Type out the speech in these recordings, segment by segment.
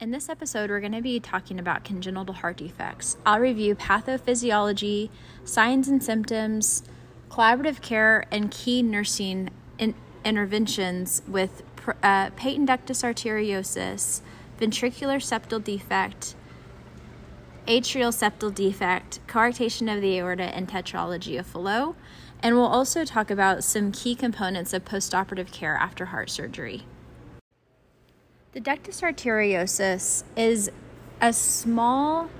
In this episode, we're going to be talking about congenital heart defects. I'll review pathophysiology, signs and symptoms, collaborative care, and key nursing in- interventions with pr- uh, patent ductus arteriosus, ventricular septal defect, atrial septal defect, coarctation of the aorta, and tetralogy of Fallot. And we'll also talk about some key components of postoperative care after heart surgery. The ductus arteriosus is a small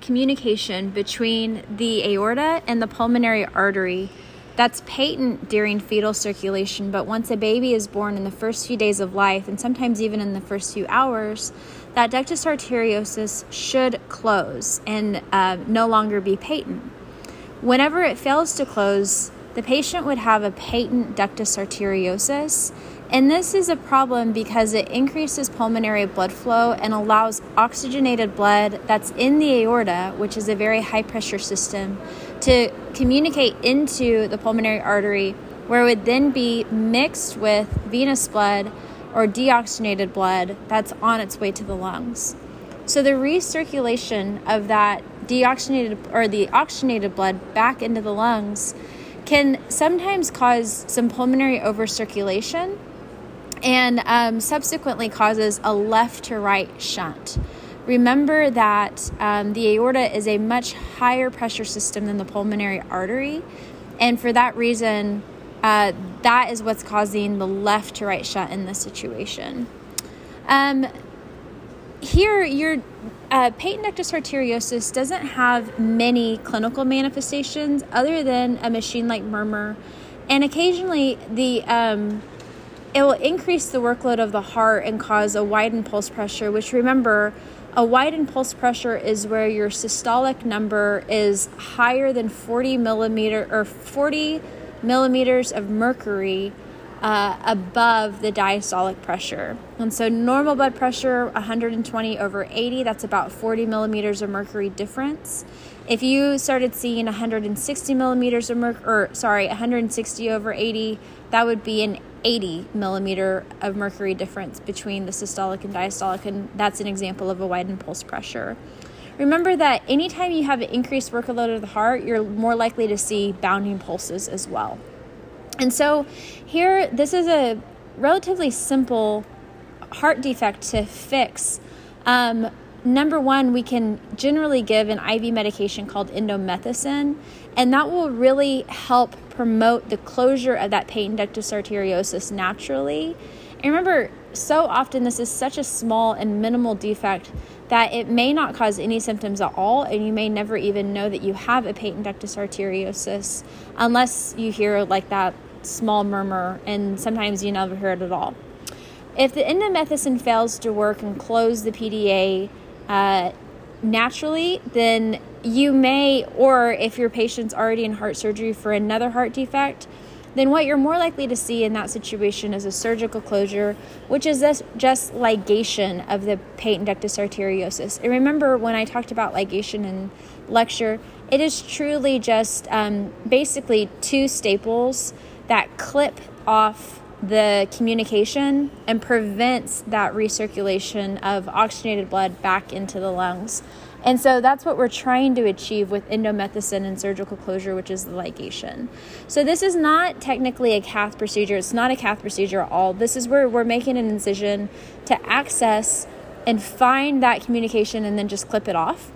communication between the aorta and the pulmonary artery that's patent during fetal circulation, but once a baby is born in the first few days of life, and sometimes even in the first few hours, that ductus arteriosus should close and uh, no longer be patent. Whenever it fails to close, the patient would have a patent ductus arteriosus, and this is a problem because it increases pulmonary blood flow and allows oxygenated blood that's in the aorta, which is a very high pressure system, to communicate into the pulmonary artery, where it would then be mixed with venous blood or deoxygenated blood that's on its way to the lungs. So the recirculation of that deoxygenated or the oxygenated blood back into the lungs can sometimes cause some pulmonary overcirculation and um, subsequently causes a left to right shunt. Remember that um, the aorta is a much higher pressure system than the pulmonary artery, and for that reason, uh, that is what's causing the left to right shunt in this situation. Um, here, your uh, patent ductus arteriosus doesn't have many clinical manifestations other than a machine like murmur, and occasionally the um, it will increase the workload of the heart and cause a widened pulse pressure, which remember, a widened pulse pressure is where your systolic number is higher than 40 millimeter or 40 millimeters of mercury uh, above the diastolic pressure. And so normal blood pressure 120 over 80, that's about 40 millimeters of mercury difference. If you started seeing 160 millimeters of mercury, or sorry, 160 over 80, that would be an 80 millimeter of mercury difference between the systolic and diastolic, and that's an example of a widened pulse pressure. Remember that anytime you have an increased workload of the heart, you're more likely to see bounding pulses as well. And so, here, this is a relatively simple heart defect to fix. Um, number one, we can generally give an IV medication called indomethacin, and that will really help promote the closure of that patent ductus arteriosus naturally. And remember, so often this is such a small and minimal defect that it may not cause any symptoms at all, and you may never even know that you have a patent ductus arteriosus unless you hear like that small murmur, and sometimes you never hear it at all. If the indomethacin fails to work and close the PDA uh, naturally, then you may, or if your patient's already in heart surgery for another heart defect, then what you're more likely to see in that situation is a surgical closure, which is this just ligation of the patent ductus arteriosus. And remember when I talked about ligation in lecture, it is truly just um, basically two staples that clip off the communication and prevents that recirculation of oxygenated blood back into the lungs. And so that's what we're trying to achieve with indomethacin and surgical closure, which is the ligation. So this is not technically a cath procedure. It's not a cath procedure at all. This is where we're making an incision to access and find that communication and then just clip it off.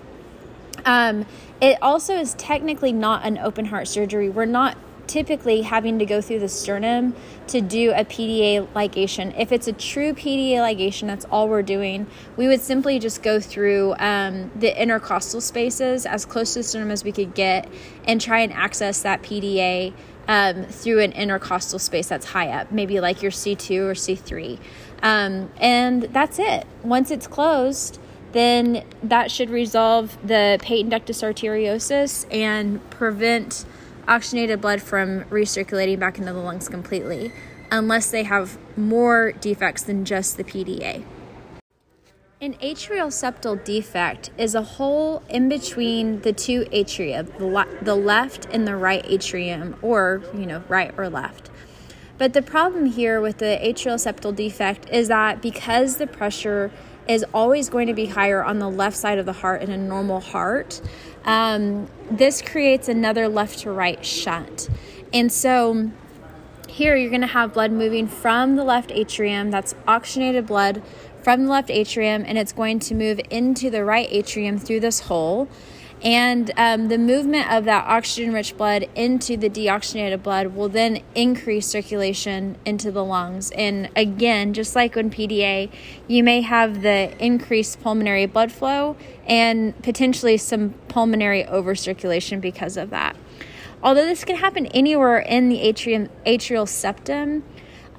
Um, it also is technically not an open heart surgery. We're not typically having to go through the sternum to do a PDA ligation. If it's a true PDA ligation, that's all we're doing. We would simply just go through um, the intercostal spaces as close to the sternum as we could get and try and access that PDA um, through an intercostal space that's high up, maybe like your C2 or C3. Um, and that's it. Once it's closed, then that should resolve the patent ductus arteriosus and prevent oxygenated blood from recirculating back into the lungs completely, unless they have more defects than just the PDA. An atrial septal defect is a hole in between the two atria, the, the left and the right atrium, or, you know, right or left. But the problem here with the atrial septal defect is that because the pressure is always going to be higher on the left side of the heart in a normal heart. Um, this creates another left to right shunt. And so here you're going to have blood moving from the left atrium, that's oxygenated blood from the left atrium, and it's going to move into the right atrium through this hole. And um, the movement of that oxygen rich blood into the deoxygenated blood will then increase circulation into the lungs. And again, just like on PDA, you may have the increased pulmonary blood flow and potentially some pulmonary overcirculation because of that. Although this can happen anywhere in the atrium, atrial septum,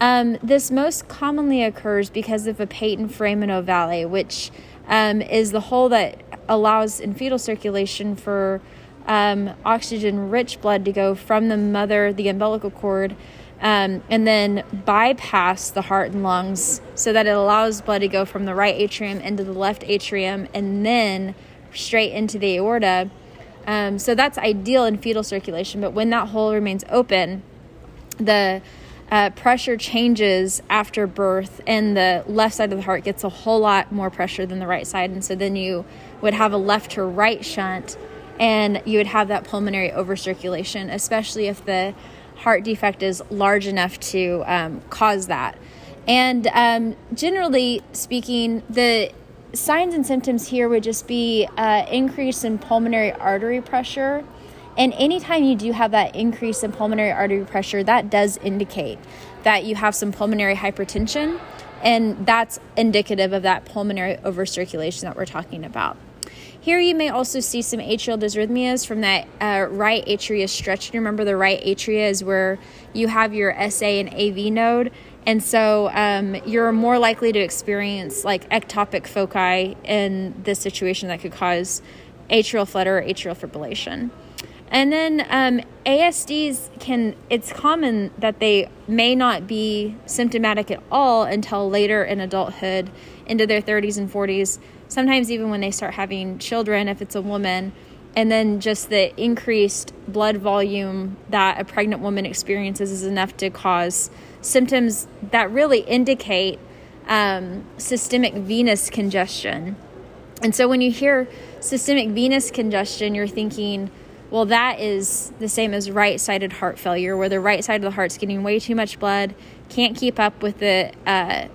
um, this most commonly occurs because of a patent foramen ovale, which um, is the hole that allows in fetal circulation for um, oxygen rich blood to go from the mother, the umbilical cord, um, and then bypass the heart and lungs so that it allows blood to go from the right atrium into the left atrium and then straight into the aorta. Um, so that's ideal in fetal circulation, but when that hole remains open, the uh, pressure changes after birth, and the left side of the heart gets a whole lot more pressure than the right side. And so then you would have a left to right shunt, and you would have that pulmonary overcirculation, especially if the heart defect is large enough to um, cause that. And um, generally speaking, the signs and symptoms here would just be uh, increase in pulmonary artery pressure and anytime you do have that increase in pulmonary artery pressure, that does indicate that you have some pulmonary hypertension, and that's indicative of that pulmonary overcirculation that we're talking about. Here you may also see some atrial dysrhythmias from that uh, right atria stretch. Remember, the right atria is where you have your SA and AV node, and so um, you're more likely to experience like ectopic foci in this situation that could cause atrial flutter or atrial fibrillation. And then um, ASDs can, it's common that they may not be symptomatic at all until later in adulthood, into their 30s and 40s, sometimes even when they start having children, if it's a woman. And then just the increased blood volume that a pregnant woman experiences is enough to cause symptoms that really indicate um, systemic venous congestion. And so when you hear systemic venous congestion, you're thinking, well, that is the same as right sided heart failure, where the right side of the heart's getting way too much blood, can't keep up with the uh,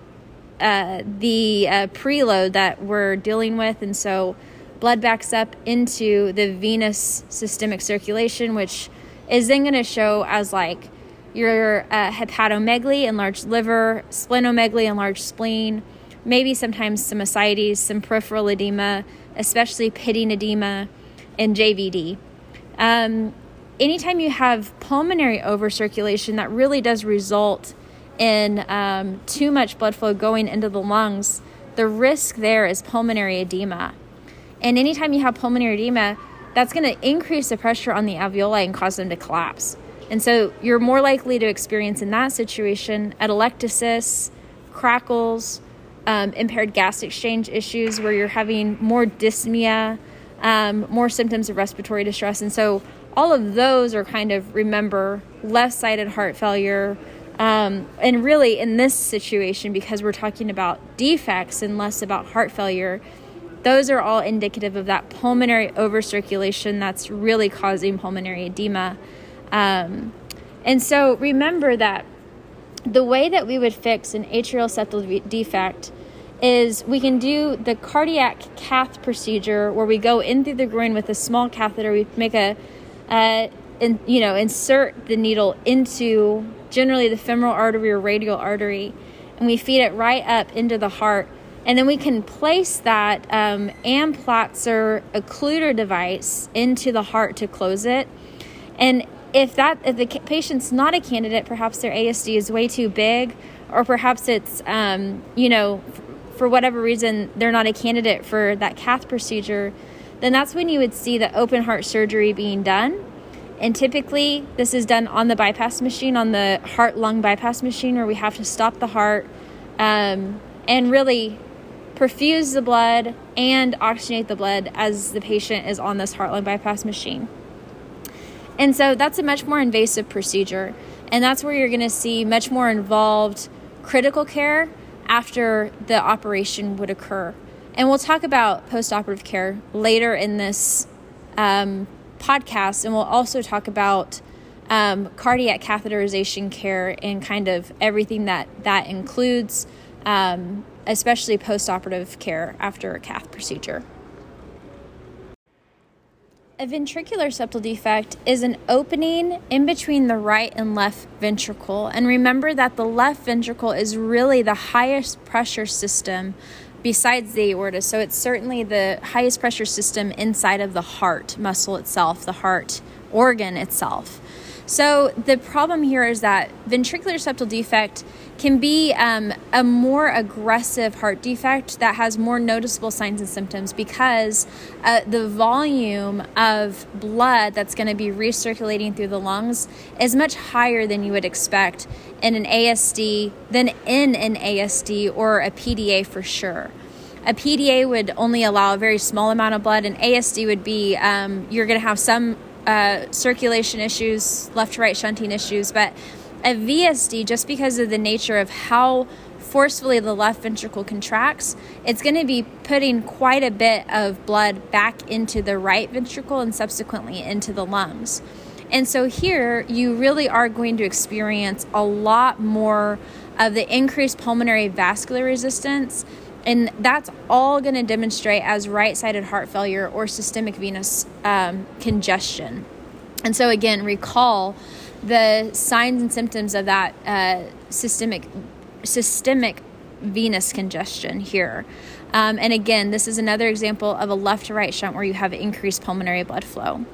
uh, the uh, preload that we're dealing with, and so blood backs up into the venous systemic circulation, which is then going to show as like your uh, hepatomegaly, enlarged liver, splenomegaly, enlarged spleen, maybe sometimes some ascites, some peripheral edema, especially pitting edema, and JVD. Um, anytime you have pulmonary overcirculation, that really does result in um, too much blood flow going into the lungs. The risk there is pulmonary edema. And anytime you have pulmonary edema, that's going to increase the pressure on the alveoli and cause them to collapse. And so you're more likely to experience in that situation atelectasis, crackles, um, impaired gas exchange issues where you're having more dyspnea, um, more symptoms of respiratory distress. And so all of those are kind of remember left sided heart failure. Um, and really, in this situation, because we're talking about defects and less about heart failure, those are all indicative of that pulmonary overcirculation that's really causing pulmonary edema. Um, and so remember that the way that we would fix an atrial septal defect is we can do the cardiac cath procedure where we go in through the groin with a small catheter. We make a, uh, in, you know, insert the needle into generally the femoral artery or radial artery, and we feed it right up into the heart. And then we can place that um, Amplatzer occluder device into the heart to close it. And if that if the patient's not a candidate, perhaps their ASD is way too big, or perhaps it's um, you know for whatever reason they're not a candidate for that cath procedure, then that's when you would see the open heart surgery being done. And typically, this is done on the bypass machine, on the heart lung bypass machine, where we have to stop the heart um, and really perfuse the blood and oxygenate the blood as the patient is on this heart lung bypass machine. And so that's a much more invasive procedure. And that's where you're going to see much more involved critical care after the operation would occur. And we'll talk about postoperative care later in this um, podcast, and we'll also talk about um, cardiac catheterization care and kind of everything that that includes, um, especially postoperative care after a cath procedure. A ventricular septal defect is an opening in between the right and left ventricle. And remember that the left ventricle is really the highest pressure system besides the aorta. So it's certainly the highest pressure system inside of the heart muscle itself, the heart organ itself. So the problem here is that ventricular septal defect can be um, a more aggressive heart defect that has more noticeable signs and symptoms because uh, the volume of blood that's going to be recirculating through the lungs is much higher than you would expect in an ASD than in an ASD or a PDA for sure. A PDA would only allow a very small amount of blood, and ASD would be um, you're going to have some uh, circulation issues, left to right shunting issues, but a VSD, just because of the nature of how forcefully the left ventricle contracts, it's going to be putting quite a bit of blood back into the right ventricle and subsequently into the lungs. And so here you really are going to experience a lot more of the increased pulmonary vascular resistance and that's all going to demonstrate as right sided heart failure or systemic venous um, congestion. And so, again, recall the signs and symptoms of that uh, systemic systemic venous congestion here. Um, and again, this is another example of a left to right shunt where you have increased pulmonary blood flow.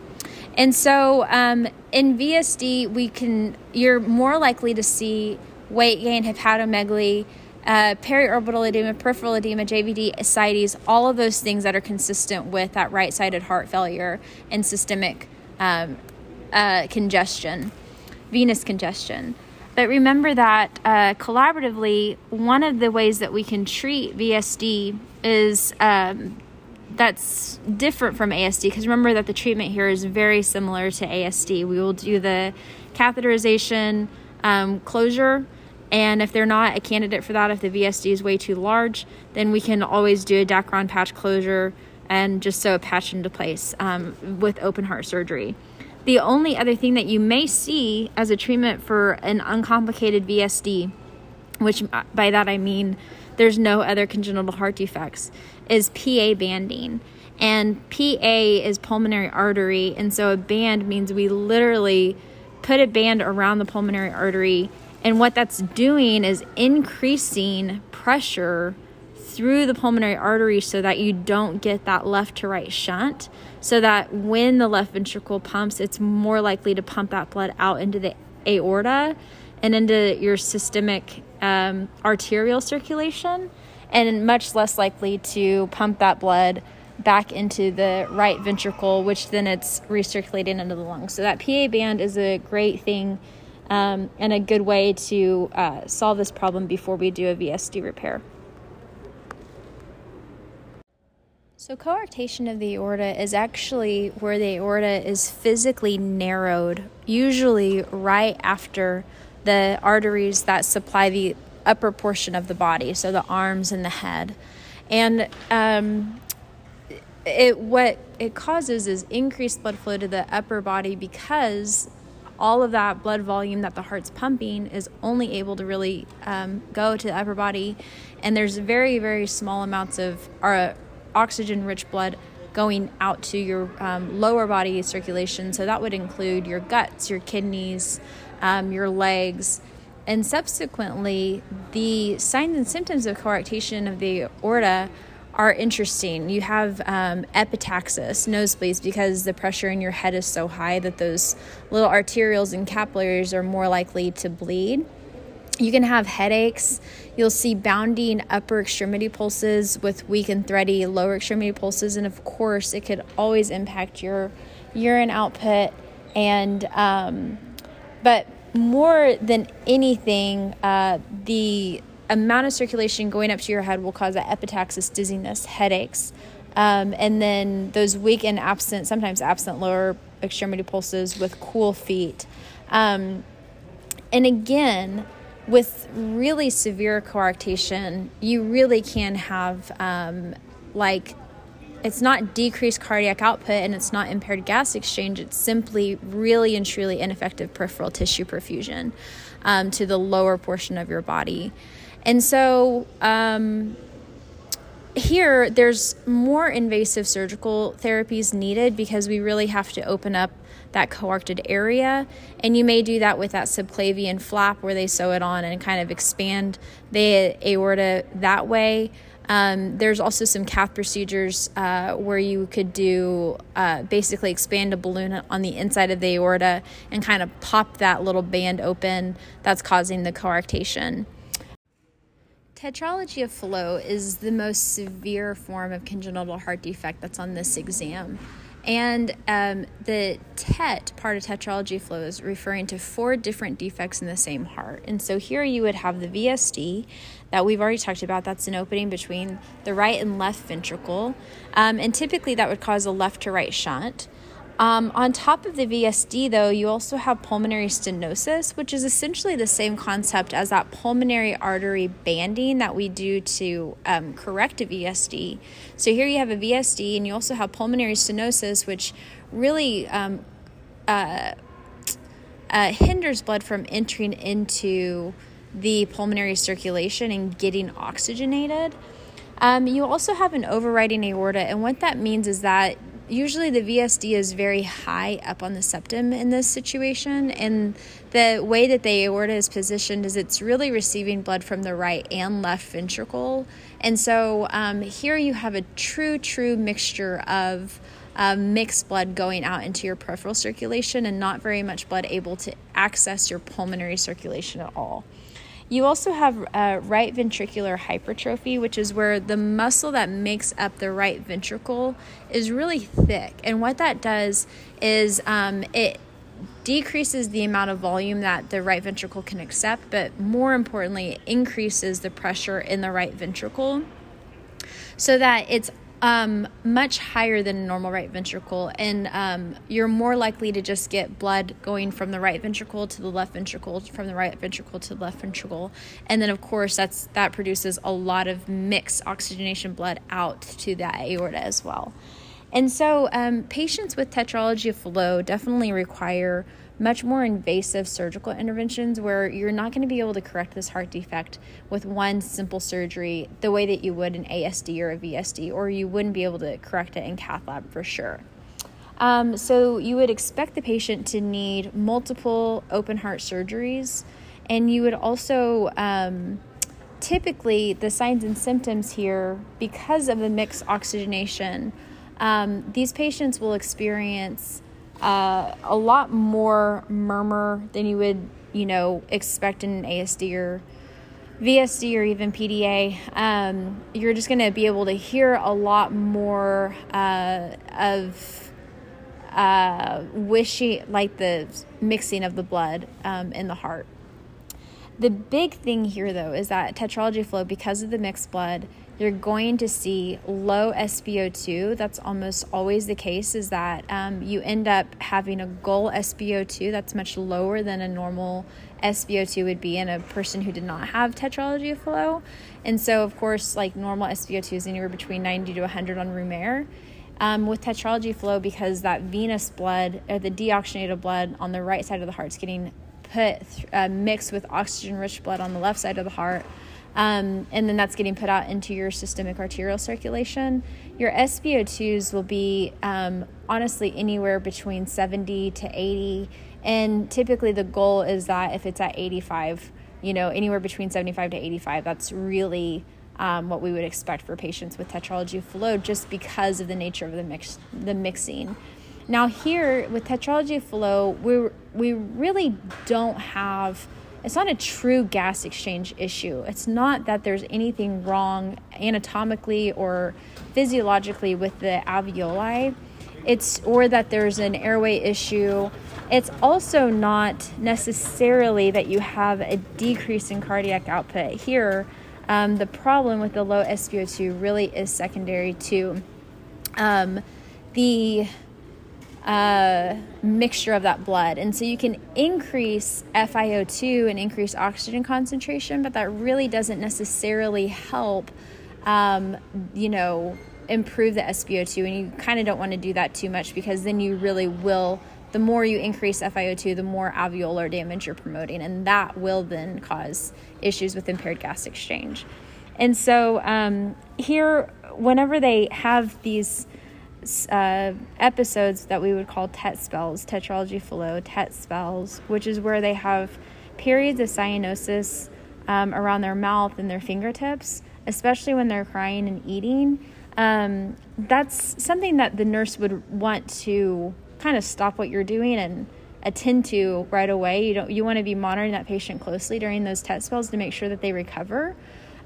And so um, in VSD, we can you're more likely to see weight gain, hepatomegaly, uh, periorbital edema, peripheral edema, JVD, ascites, all of those things that are consistent with that right sided heart failure and systemic um, uh, congestion, venous congestion. But remember that uh, collaboratively, one of the ways that we can treat VSD is um, that's different from ASD because remember that the treatment here is very similar to ASD. We will do the catheterization um, closure and if they're not a candidate for that, if the VSD is way too large, then we can always do a Dacron patch closure and just sew a patch into place um, with open heart surgery. The only other thing that you may see as a treatment for an uncomplicated VSD, which uh, by that I mean there's no other congenital heart defects, is PA banding. And PA is pulmonary artery, and so a band means we literally put a band around the pulmonary artery and what that's doing is increasing pressure through the pulmonary artery so that you don't get that left to right shunt. So that when the left ventricle pumps, it's more likely to pump that blood out into the aorta and into your systemic um, arterial circulation, and much less likely to pump that blood back into the right ventricle, which then it's recirculating into the lungs. So that PA band is a great thing um, and a good way to uh, solve this problem before we do a VSD repair. So, coarctation of the aorta is actually where the aorta is physically narrowed, usually right after the arteries that supply the upper portion of the body, so the arms and the head. And um, it what it causes is increased blood flow to the upper body because all of that blood volume that the heart's pumping is only able to really um, go to the upper body. And there's very, very small amounts of uh, oxygen rich blood going out to your um, lower body circulation. So that would include your guts, your kidneys, um, your legs. And subsequently, the signs and symptoms of coarctation of the aorta are interesting. You have um, epistaxis, nosebleeds, because the pressure in your head is so high that those little arterioles and capillaries are more likely to bleed. You can have headaches. You'll see bounding upper extremity pulses with weak and thready lower extremity pulses. And of course, it could always impact your urine output. And, um, but more than anything, uh, the amount of circulation going up to your head will cause that epistaxis, dizziness, headaches, um, and then those weak and absent, sometimes absent lower extremity pulses with cool feet. Um, and again, with really severe coarctation, you really can have um, like it's not decreased cardiac output and it's not impaired gas exchange. It's simply really and truly ineffective peripheral tissue perfusion um, to the lower portion of your body. And so, um, here, there's more invasive surgical therapies needed because we really have to open up that coarcted area. And you may do that with that subclavian flap where they sew it on and kind of expand the aorta that way. Um, there's also some cath procedures uh, where you could do uh, basically expand a balloon on the inside of the aorta and kind of pop that little band open that's causing the coarctation. Tetralogy of Fallot is the most severe form of congenital heart defect that's on this exam. And um, the TET part of tetralogy Fallot is referring to four different defects in the same heart. And so here you would have the VSD that we've already talked about. That's an opening between the right and left ventricle. Um, and typically that would cause a left to right shunt. Um, on top of the VSD, though, you also have pulmonary stenosis, which is essentially the same concept as that pulmonary artery banding that we do to um, correct a VSD. So here you have a VSD, and you also have pulmonary stenosis, which really um, uh, uh, hinders blood from entering into the pulmonary circulation and getting oxygenated. Um, you also have an overriding aorta, and what that means is that usually the VSD is very high up on the septum in this situation. And the way that the aorta is positioned is it's really receiving blood from the right and left ventricle. And so um, here you have a true, true mixture of uh, mixed blood going out into your peripheral circulation and not very much blood able to access your pulmonary circulation at all. You also have uh, right ventricular hypertrophy, which is where the muscle that makes up the right ventricle is really thick. And what that does is um, it decreases the amount of volume that the right ventricle can accept, but more importantly, increases the pressure in the right ventricle so that it's um, much higher than normal right ventricle, and um, you're more likely to just get blood going from the right ventricle to the left ventricle, from the right ventricle to the left ventricle, and then of course that's that produces a lot of mixed oxygenation blood out to that aorta as well. And so, um, patients with tetralogy of Fallot definitely require much more invasive surgical interventions where you're not going to be able to correct this heart defect with one simple surgery the way that you would an ASD or a VSD, or you wouldn't be able to correct it in cath lab for sure. Um, so, you would expect the patient to need multiple open heart surgeries, and you would also um, typically the signs and symptoms here because of the mixed oxygenation. Um, these patients will experience uh, a lot more murmur than you would, you know, expect in an ASD or VSD or even PDA. Um, you're just going to be able to hear a lot more uh, of uh, wishy, like the mixing of the blood um, in the heart. The big thing here, though, is that tetralogy Fallot, because of the mixed blood, you're going to see low SpO2. That's almost always the case, is that um, you end up having a goal SpO2 that's much lower than a normal SpO2 would be in a person who did not have tetralogy of Fallot. And so, of course, like normal SpO2 is anywhere between 90 to 100 on room air. Um, with tetralogy Fallot, because that venous blood, or the deoxygenated blood on the right side of the heart is getting put uh, mixed with oxygen rich blood on the left side of the heart um, and then that's getting put out into your systemic arterial circulation. Your SpO2s will be um, honestly anywhere between 70 to 80, and typically the goal is that if it's at 85, you know, anywhere between 75 to 85, that's really um, what we would expect for patients with tetralogy of Fallot, just because of the nature of the mix, the mixing. Now here with tetralogy of Fallot, we we really don't have it's not a true gas exchange issue. It's not that there's anything wrong anatomically or physiologically with the alveoli. It's or that there's an airway issue. It's also not necessarily that you have a decrease in cardiac output. Here, um, the problem with the low SpO2 really is secondary to um, the uh, mixture of that blood. And so you can increase FiO2 and increase oxygen concentration, but that really doesn't necessarily help, um, you know, improve the SpO2. And you kind of don't want to do that too much because then you really will. The more you increase FiO2, the more alveolar damage you're promoting, and that will then cause issues with impaired gas exchange. And so um, here, whenever they have these uh, episodes that we would call TET spells, tetralogy Fallot, TET spells, which is where they have periods of cyanosis um, around their mouth and their fingertips, especially when they're crying and eating. Um, that's something that the nurse would want to kind of stop what you're doing and attend to right away. You don't you want to be monitoring that patient closely during those TET spells to make sure that they recover.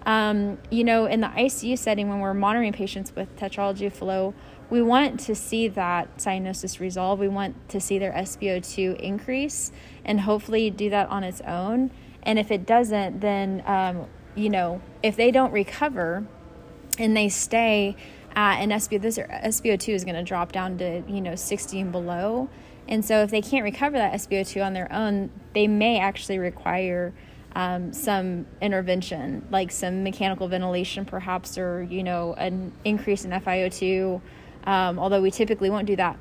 Um, you know, in the ICU setting, when we're monitoring patients with tetralogy Fallot, we want to see that cyanosis resolve. We want to see their SpO2 increase and hopefully do that on its own. And if it doesn't, then, um, you know, if they don't recover and they stay at an SpO, this SpO2 is going to drop down to, you know, 60 and below. And so if they can't recover that SpO2 on their own, they may actually require um, some intervention, like some mechanical ventilation, perhaps, or, you know, an increase in FiO2 um, although we typically won't do that.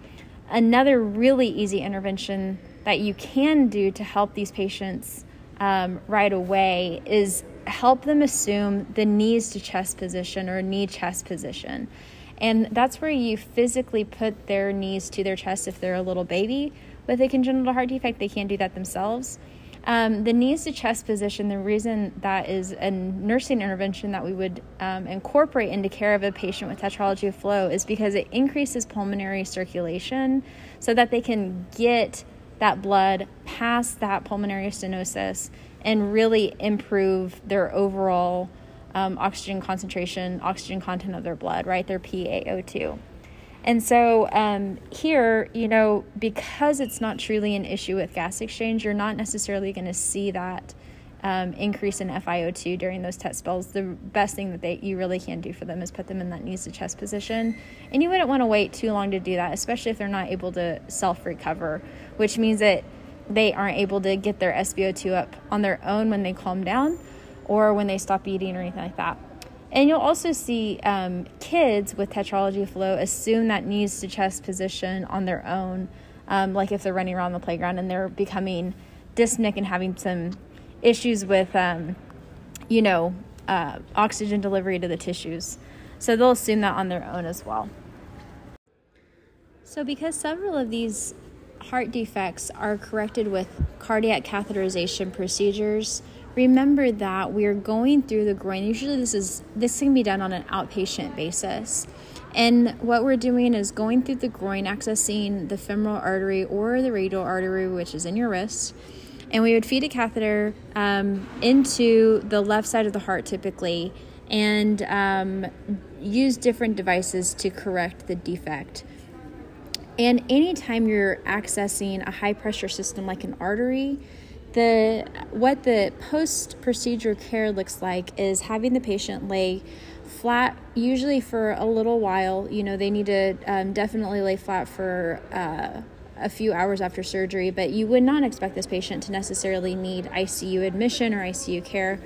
Another really easy intervention that you can do to help these patients um, right away is help them assume the knees to chest position or knee chest position. And that's where you physically put their knees to their chest if they're a little baby with a congenital heart defect. They can't do that themselves. Um, the knees to chest position, the reason that is a nursing intervention that we would um, incorporate into care of a patient with tetralogy of Fallot is because it increases pulmonary circulation so that they can get that blood past that pulmonary stenosis and really improve their overall um, oxygen concentration, oxygen content of their blood, right? Their PaO2. And so um, here, you know, because it's not truly an issue with gas exchange, you're not necessarily going to see that um, increase in FiO2 during those TET spells. The best thing that they, you really can do for them is put them in that knees to chest position. And you wouldn't want to wait too long to do that, especially if they're not able to self recover, which means that they aren't able to get their SpO2 up on their own when they calm down or when they stop eating or anything like that. And you'll also see um, kids with tetralogy Fallot assume that knees to chest position on their own, um, like if they're running around the playground and they're becoming dyspneic and having some issues with, um, you know, uh, oxygen delivery to the tissues. So they'll assume that on their own as well. So, because several of these heart defects are corrected with cardiac catheterization procedures, remember that we are going through the groin. Usually, this is this can be done on an outpatient basis. And what we're doing is going through the groin, accessing the femoral artery or the radial artery, which is in your wrist. And we would feed a catheter um, into the left side of the heart typically and um, use different devices to correct the defect. And anytime you're accessing a high pressure system like an artery, the what the post procedure care looks like is having the patient lay flat usually for a little while. You know they need to um, definitely lay flat for uh, a few hours after surgery but you would not expect this patient to necessarily need icu admission or icu care.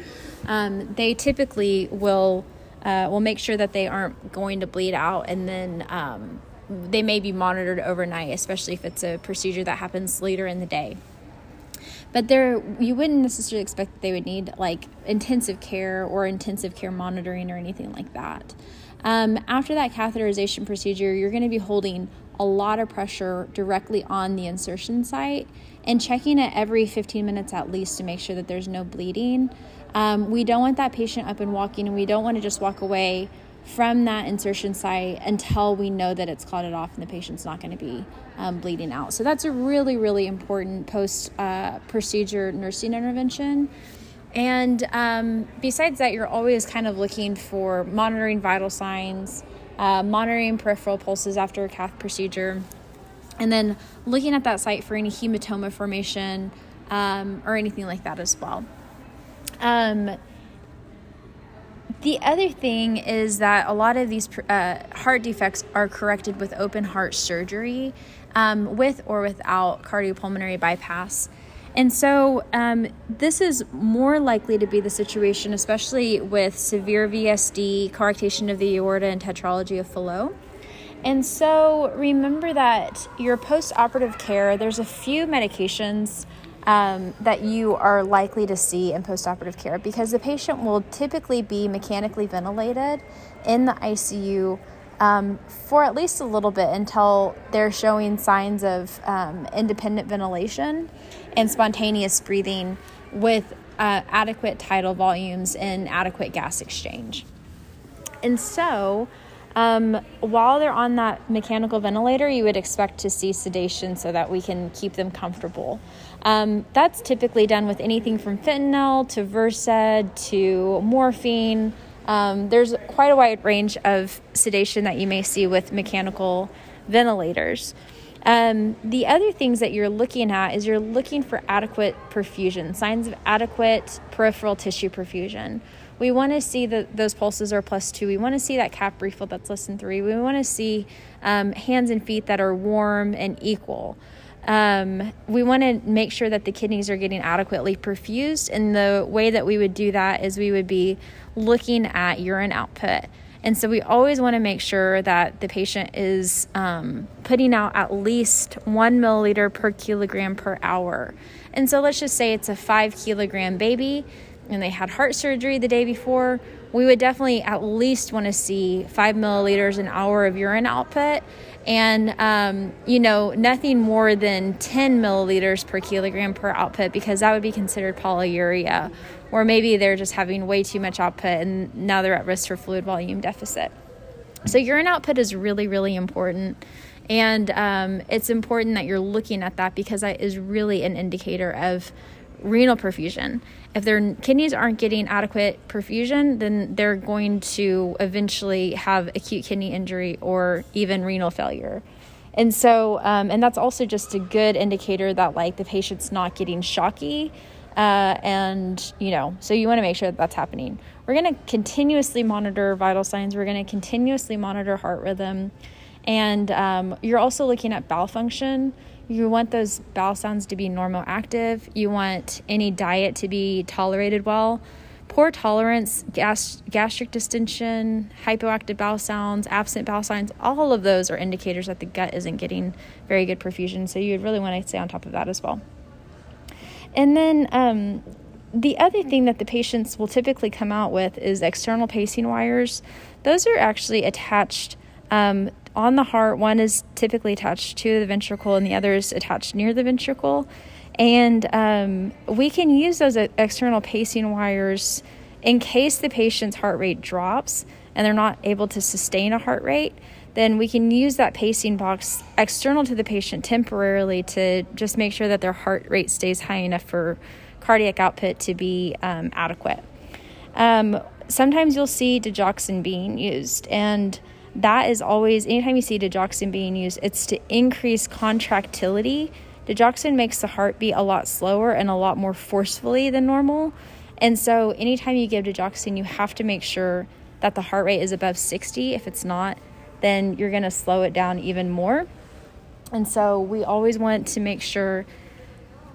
Um, they typically will uh, will make sure that they aren't going to bleed out and then um, they may be monitored overnight especially if it's a procedure that happens later in the day but there you wouldn't necessarily expect that they would need like intensive care or intensive care monitoring or anything like that. Um, after that catheterization procedure you're going to be holding a lot of pressure directly on the insertion site and checking it every 15 minutes at least to make sure that there's no bleeding. Um, we don't want that patient up and walking and we don't want to just walk away from that insertion site until we know that it's clotted off and the patient's not going to be um, bleeding out. So that's a really, really important post uh, procedure nursing intervention. And um, besides that, you're always kind of looking for monitoring vital signs, uh, monitoring peripheral pulses after a cath procedure, and then looking at that site for any hematoma formation um, or anything like that as well. The other thing is that a lot of these uh, heart defects are corrected with open heart surgery, um, with or without cardiopulmonary bypass. And so, um, this is more likely to be the situation, especially with severe VSD, coarctation of the aorta, and tetralogy of Fallot. And so, remember that your post operative care, there's a few medications um, that you are likely to see in postoperative care because the patient will typically be mechanically ventilated in the ICU um, for at least a little bit until they're showing signs of um, independent ventilation and spontaneous breathing with uh, adequate tidal volumes and adequate gas exchange. And so, um, while they're on that mechanical ventilator, you would expect to see sedation so that we can keep them comfortable. Um, that's typically done with anything from fentanyl to Versed to morphine. Um, there's quite a wide range of sedation that you may see with mechanical ventilators. Um, the other things that you're looking at is you're looking for adequate perfusion, signs of adequate peripheral tissue perfusion. We want to see that those pulses are plus two. We want to see that cap refill that's less than three. We want to see um, hands and feet that are warm and equal. Um, we want to make sure that the kidneys are getting adequately perfused. And the way that we would do that is we would be looking at urine output. And so we always want to make sure that the patient is um, putting out at least one milliliter per kilogram per hour. And so let's just say it's a five kilogram baby and they had heart surgery the day before, we would definitely at least want to see five milliliters an hour of urine output and um, you know nothing more than 10 milliliters per kilogram per output because that would be considered polyuria or maybe they're just having way too much output and now they're at risk for fluid volume deficit so urine output is really really important and um, it's important that you're looking at that because that is really an indicator of renal perfusion. If their kidneys aren't getting adequate perfusion, then they're going to eventually have acute kidney injury or even renal failure. And so, um, and that's also just a good indicator that like the patient's not getting shocky. Uh, and, you know, so you want to make sure that that's happening. We're going to continuously monitor vital signs, we're going to continuously monitor heart rhythm. And um, you're also looking at bowel function. You want those bowel sounds to be normal active. You want any diet to be tolerated well. Poor tolerance, gas, gastric distension, hypoactive bowel sounds, absent bowel signs, all of those are indicators that the gut isn't getting very good perfusion. So you would really want to stay on top of that as well. And then um, the other thing that the patients will typically come out with is external pacing wires. Those are actually attached um, on the heart. One is typically attached to the ventricle, and the other is attached near the ventricle. And um, we can use those external pacing wires in case the patient's heart rate drops and they're not able to sustain a heart rate. Then we can use that pacing box external to the patient temporarily to just make sure that their heart rate stays high enough for cardiac output to be um, adequate. Um, sometimes you'll see digoxin being used, and that is always, anytime you see digoxin being used, it's to increase contractility. Digoxin makes the heart beat a lot slower and a lot more forcefully than normal. And so, anytime you give digoxin, you have to make sure that the heart rate is above 60. If it's not, then you're going to slow it down even more. And so, we always want to make sure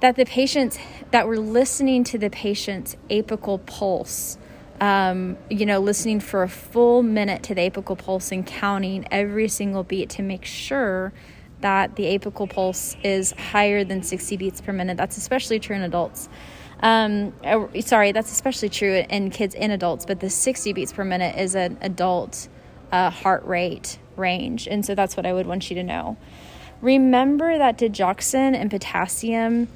that the patients, that we're listening to the patient's apical pulse um, you know, listening for a full minute to the apical pulse and counting every single beat to make sure that the apical pulse is higher than 60 beats per minute. That's especially true in adults. Um, uh, sorry, that's especially true in kids and adults, but the 60 beats per minute is an adult uh, heart rate range. And so that's what I would want you to know. Remember that digoxin and potassium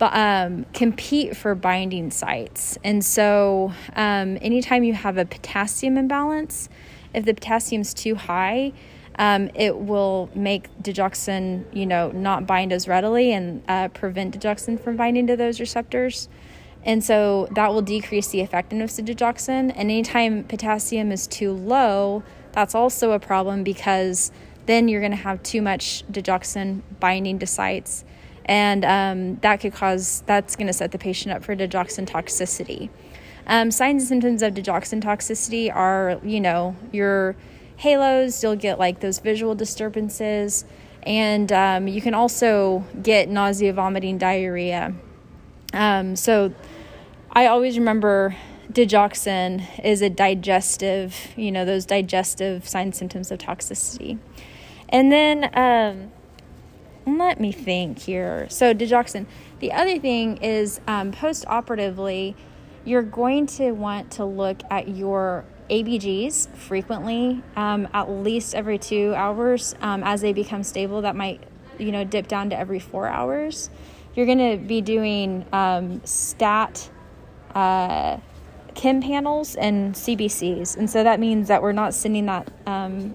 um, compete for binding sites. And so, um, anytime you have a potassium imbalance, if the potassium's too high, um, it will make digoxin, you know, not bind as readily and uh, prevent digoxin from binding to those receptors. And so that will decrease the effectiveness of digoxin. And anytime potassium is too low, that's also a problem because then you're going to have too much digoxin binding to sites and um, that could cause that's going to set the patient up for digoxin toxicity. Um, signs and symptoms of digoxin toxicity are, you know, your halos, you'll get like those visual disturbances, and um, you can also get nausea, vomiting, diarrhea. Um, so I always remember digoxin is a digestive, you know, those digestive signs symptoms of toxicity. And then um, let me think here. So digoxin. The other thing is um, post operatively, you're going to want to look at your ABGs frequently, um, at least every two hours. Um, as they become stable, that might, you know, dip down to every four hours. You're going to be doing um, stat uh, chem panels and CBCs, and so that means that we're not sending that um,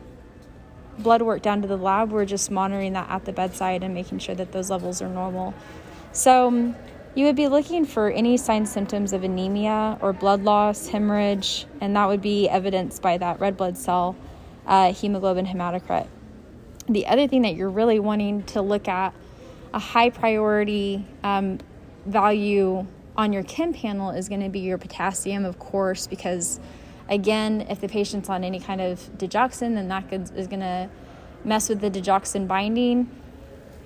blood work down to the lab. We're just monitoring that at the bedside and making sure that those levels are normal. So you would be looking for any signs symptoms of anemia or blood loss, hemorrhage, and that would be evidenced by that red blood cell uh, hemoglobin hematocrit. The other thing that you're really wanting to look at a high priority um, value on your chem panel is going to be your potassium, of course, because again, if the patient's on any kind of digoxin, then that is going to mess with the digoxin binding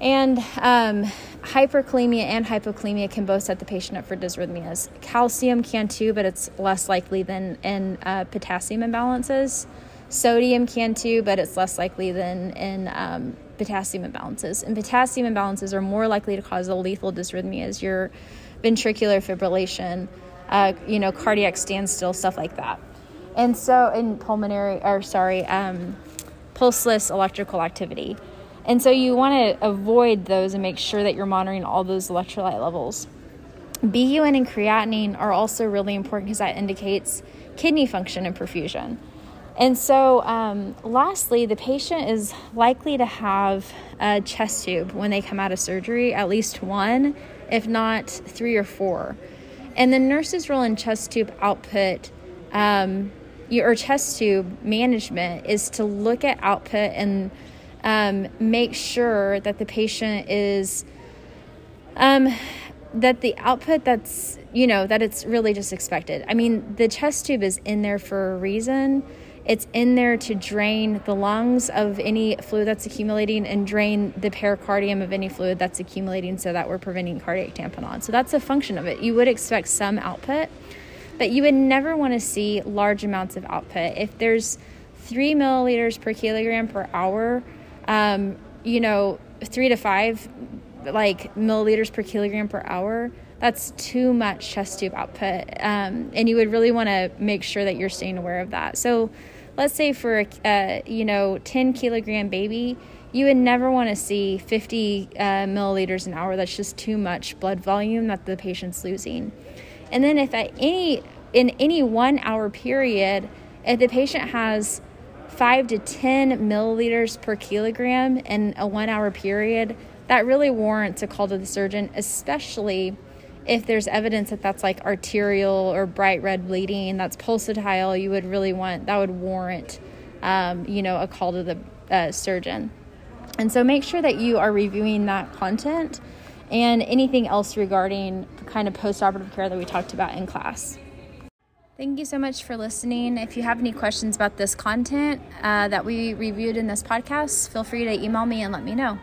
and um, hyperkalemia and hypokalemia can both set the patient up for dysrhythmias. Calcium can too, but it's less likely than in uh, potassium imbalances. Sodium can too, but it's less likely than in um, potassium imbalances. And potassium imbalances are more likely to cause a lethal dysrhythmias, your ventricular fibrillation, uh, you know, cardiac standstill, stuff like that. And so, in pulmonary, or sorry, um, pulseless electrical activity. And so you want to avoid those and make sure that you're monitoring all those electrolyte levels. BUN and creatinine are also really important because that indicates kidney function and perfusion. And so, um, lastly, the patient is likely to have a chest tube when they come out of surgery, at least one, if not three or four. And the nurse's role in chest tube output um, or chest tube management is to look at output and um, make sure that the patient is um, that the output that's you know that it's really just expected. I mean the chest tube is in there for a reason. It's in there to drain the lungs of any fluid that's accumulating and drain the pericardium of any fluid that's accumulating so that we're preventing cardiac tamponade. So that's a function of it. You would expect some output but you would never want to see large amounts of output. If there's three milliliters per kilogram per hour um, you know, three to five like milliliters per kilogram per hour that's too much chest tube output. Um, and you would really want to make sure that you're staying aware of that. So let's say for a uh, you know 10 kilogram baby you would never want to see 50 uh, milliliters an hour. That's just too much blood volume that the patient's losing. And then if at any in any one hour period if the patient has 5 to 10 milliliters per kilogram in a one hour period, that really warrants a call to the surgeon, especially if there's evidence that that's like arterial or bright red bleeding, that's pulsatile, you would really want that would warrant, um, you know, a call to the uh, surgeon. And so make sure that you are reviewing that content and anything else regarding kind of postoperative care that we talked about in class. Thank you so much for listening. If you have any questions about this content uh, that we reviewed in this podcast, feel free to email me and let me know.